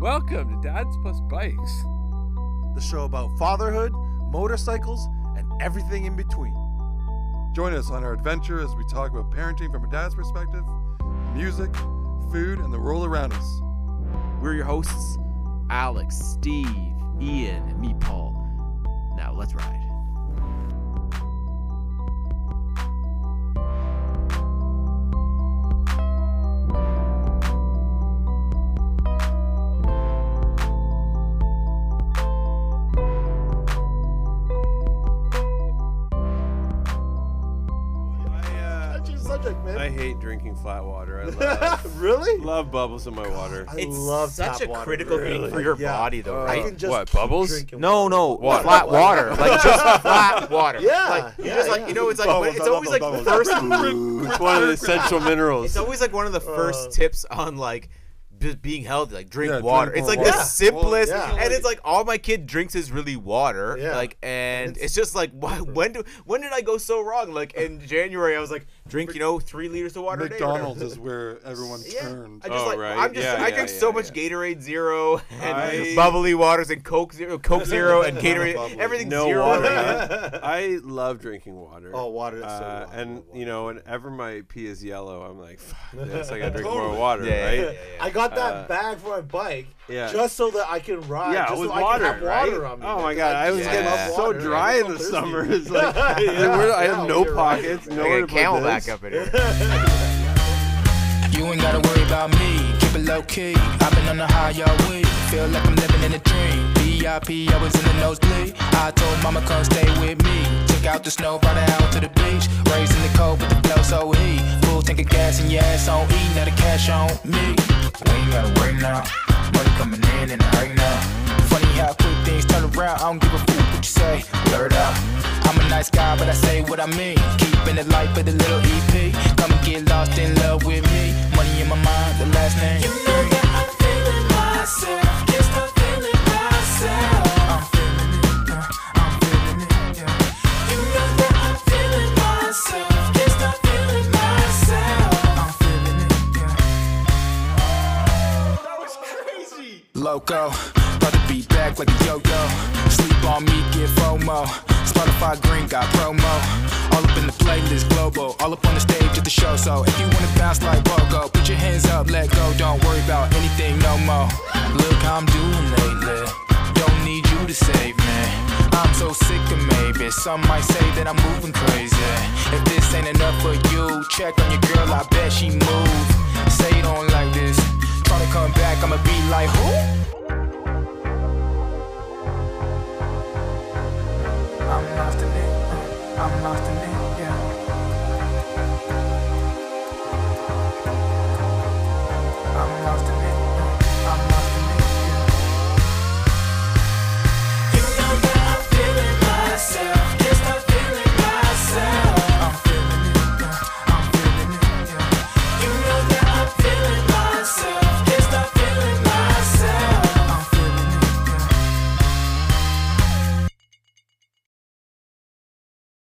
Welcome to Dads Plus Bikes. the show about fatherhood, motorcycles, and everything in between. Join us on our adventure as we talk about parenting from a dad's perspective, music, food, and the world around us. We're your hosts, Alex, Steve, Ian, and me, Paul. Now let's ride. Subject, man. I hate drinking flat water. I love, really? love bubbles in my water. I It's love such tap a water. critical thing for your Yeah. body, though, Uh, I right? can just What, keep bubbles? drinking No, no, Water. flat water, like just flat water. Yeah, like you yeah, just like yeah. you know, it's like Bubbles, it's always like bubbles, the first. it's one of the essential minerals. It's always like one of the first Uh, tips on like b- being healthy, like drink Yeah, drink water. more it's like water. the Yeah. simplest, Well, yeah. and it's like all my kid drinks is really water. Yeah. Like, and It's- it's, just like, why, when do when did I go so wrong? Like in January, I was like, drink, you know, three liters of water. a day or whatever. McDonald's is where everyone Yeah. turned. I just Oh, like right. I'm just Yeah, I yeah, drink yeah, so much yeah. Gatorade Zero and I- bubbly waters and Coke Zero, Coke Zero and Gatorade. Bubbly. Everything's no zero. water. man. I love drinking water. Oh, water, that's so Uh, wild. and you know, whenever my pee is yellow, I'm like, fuck this. I gotta drink Totally. more water, Yeah, yeah, right? yeah, yeah. I got that Uh, bag for my bike Yeah. just so that I can ride. yeah, just with so I water, can have right? on me. oh my my 'cause god, I was just getting love so water, dry in the thirsty. summer. It's like Yeah, where- I have no you're right. pockets, I nowhere got to camel put back up in here. You ain't gotta worry about me, keep it low key. I've been on the high all week, feel like I'm living in a dream. VIP, I was in the nosebleed. I told mama come stay with me. Took out the snow, brought it out to the beach. Raised in the cold, but the flow so heat. Full tank of gas and your ass on E, now the cash on me. We ain't gotta wait now, money coming in in a hurry now. Funny how quick things turn around. I don't give a fuck what you say. Blurt out. I'm a nice guy, but I say what I mean. Keeping it light for the little EP. Come and get lost in love with me. Loco, about to be back like a yo-yo. Sleep on me, get FOMO. Spotify Green got promo. All up in the playlist, global. All up on the stage at the show. So if you wanna bounce like Bogo, put your hands up, let go. Don't worry about anything no more. Look how I'm doing lately. Don't need you to save me. I'm so sick of maybe. Some might say that I'm moving crazy. If this ain't enough for you, check on your girl. I bet she moved. I'ma be like who?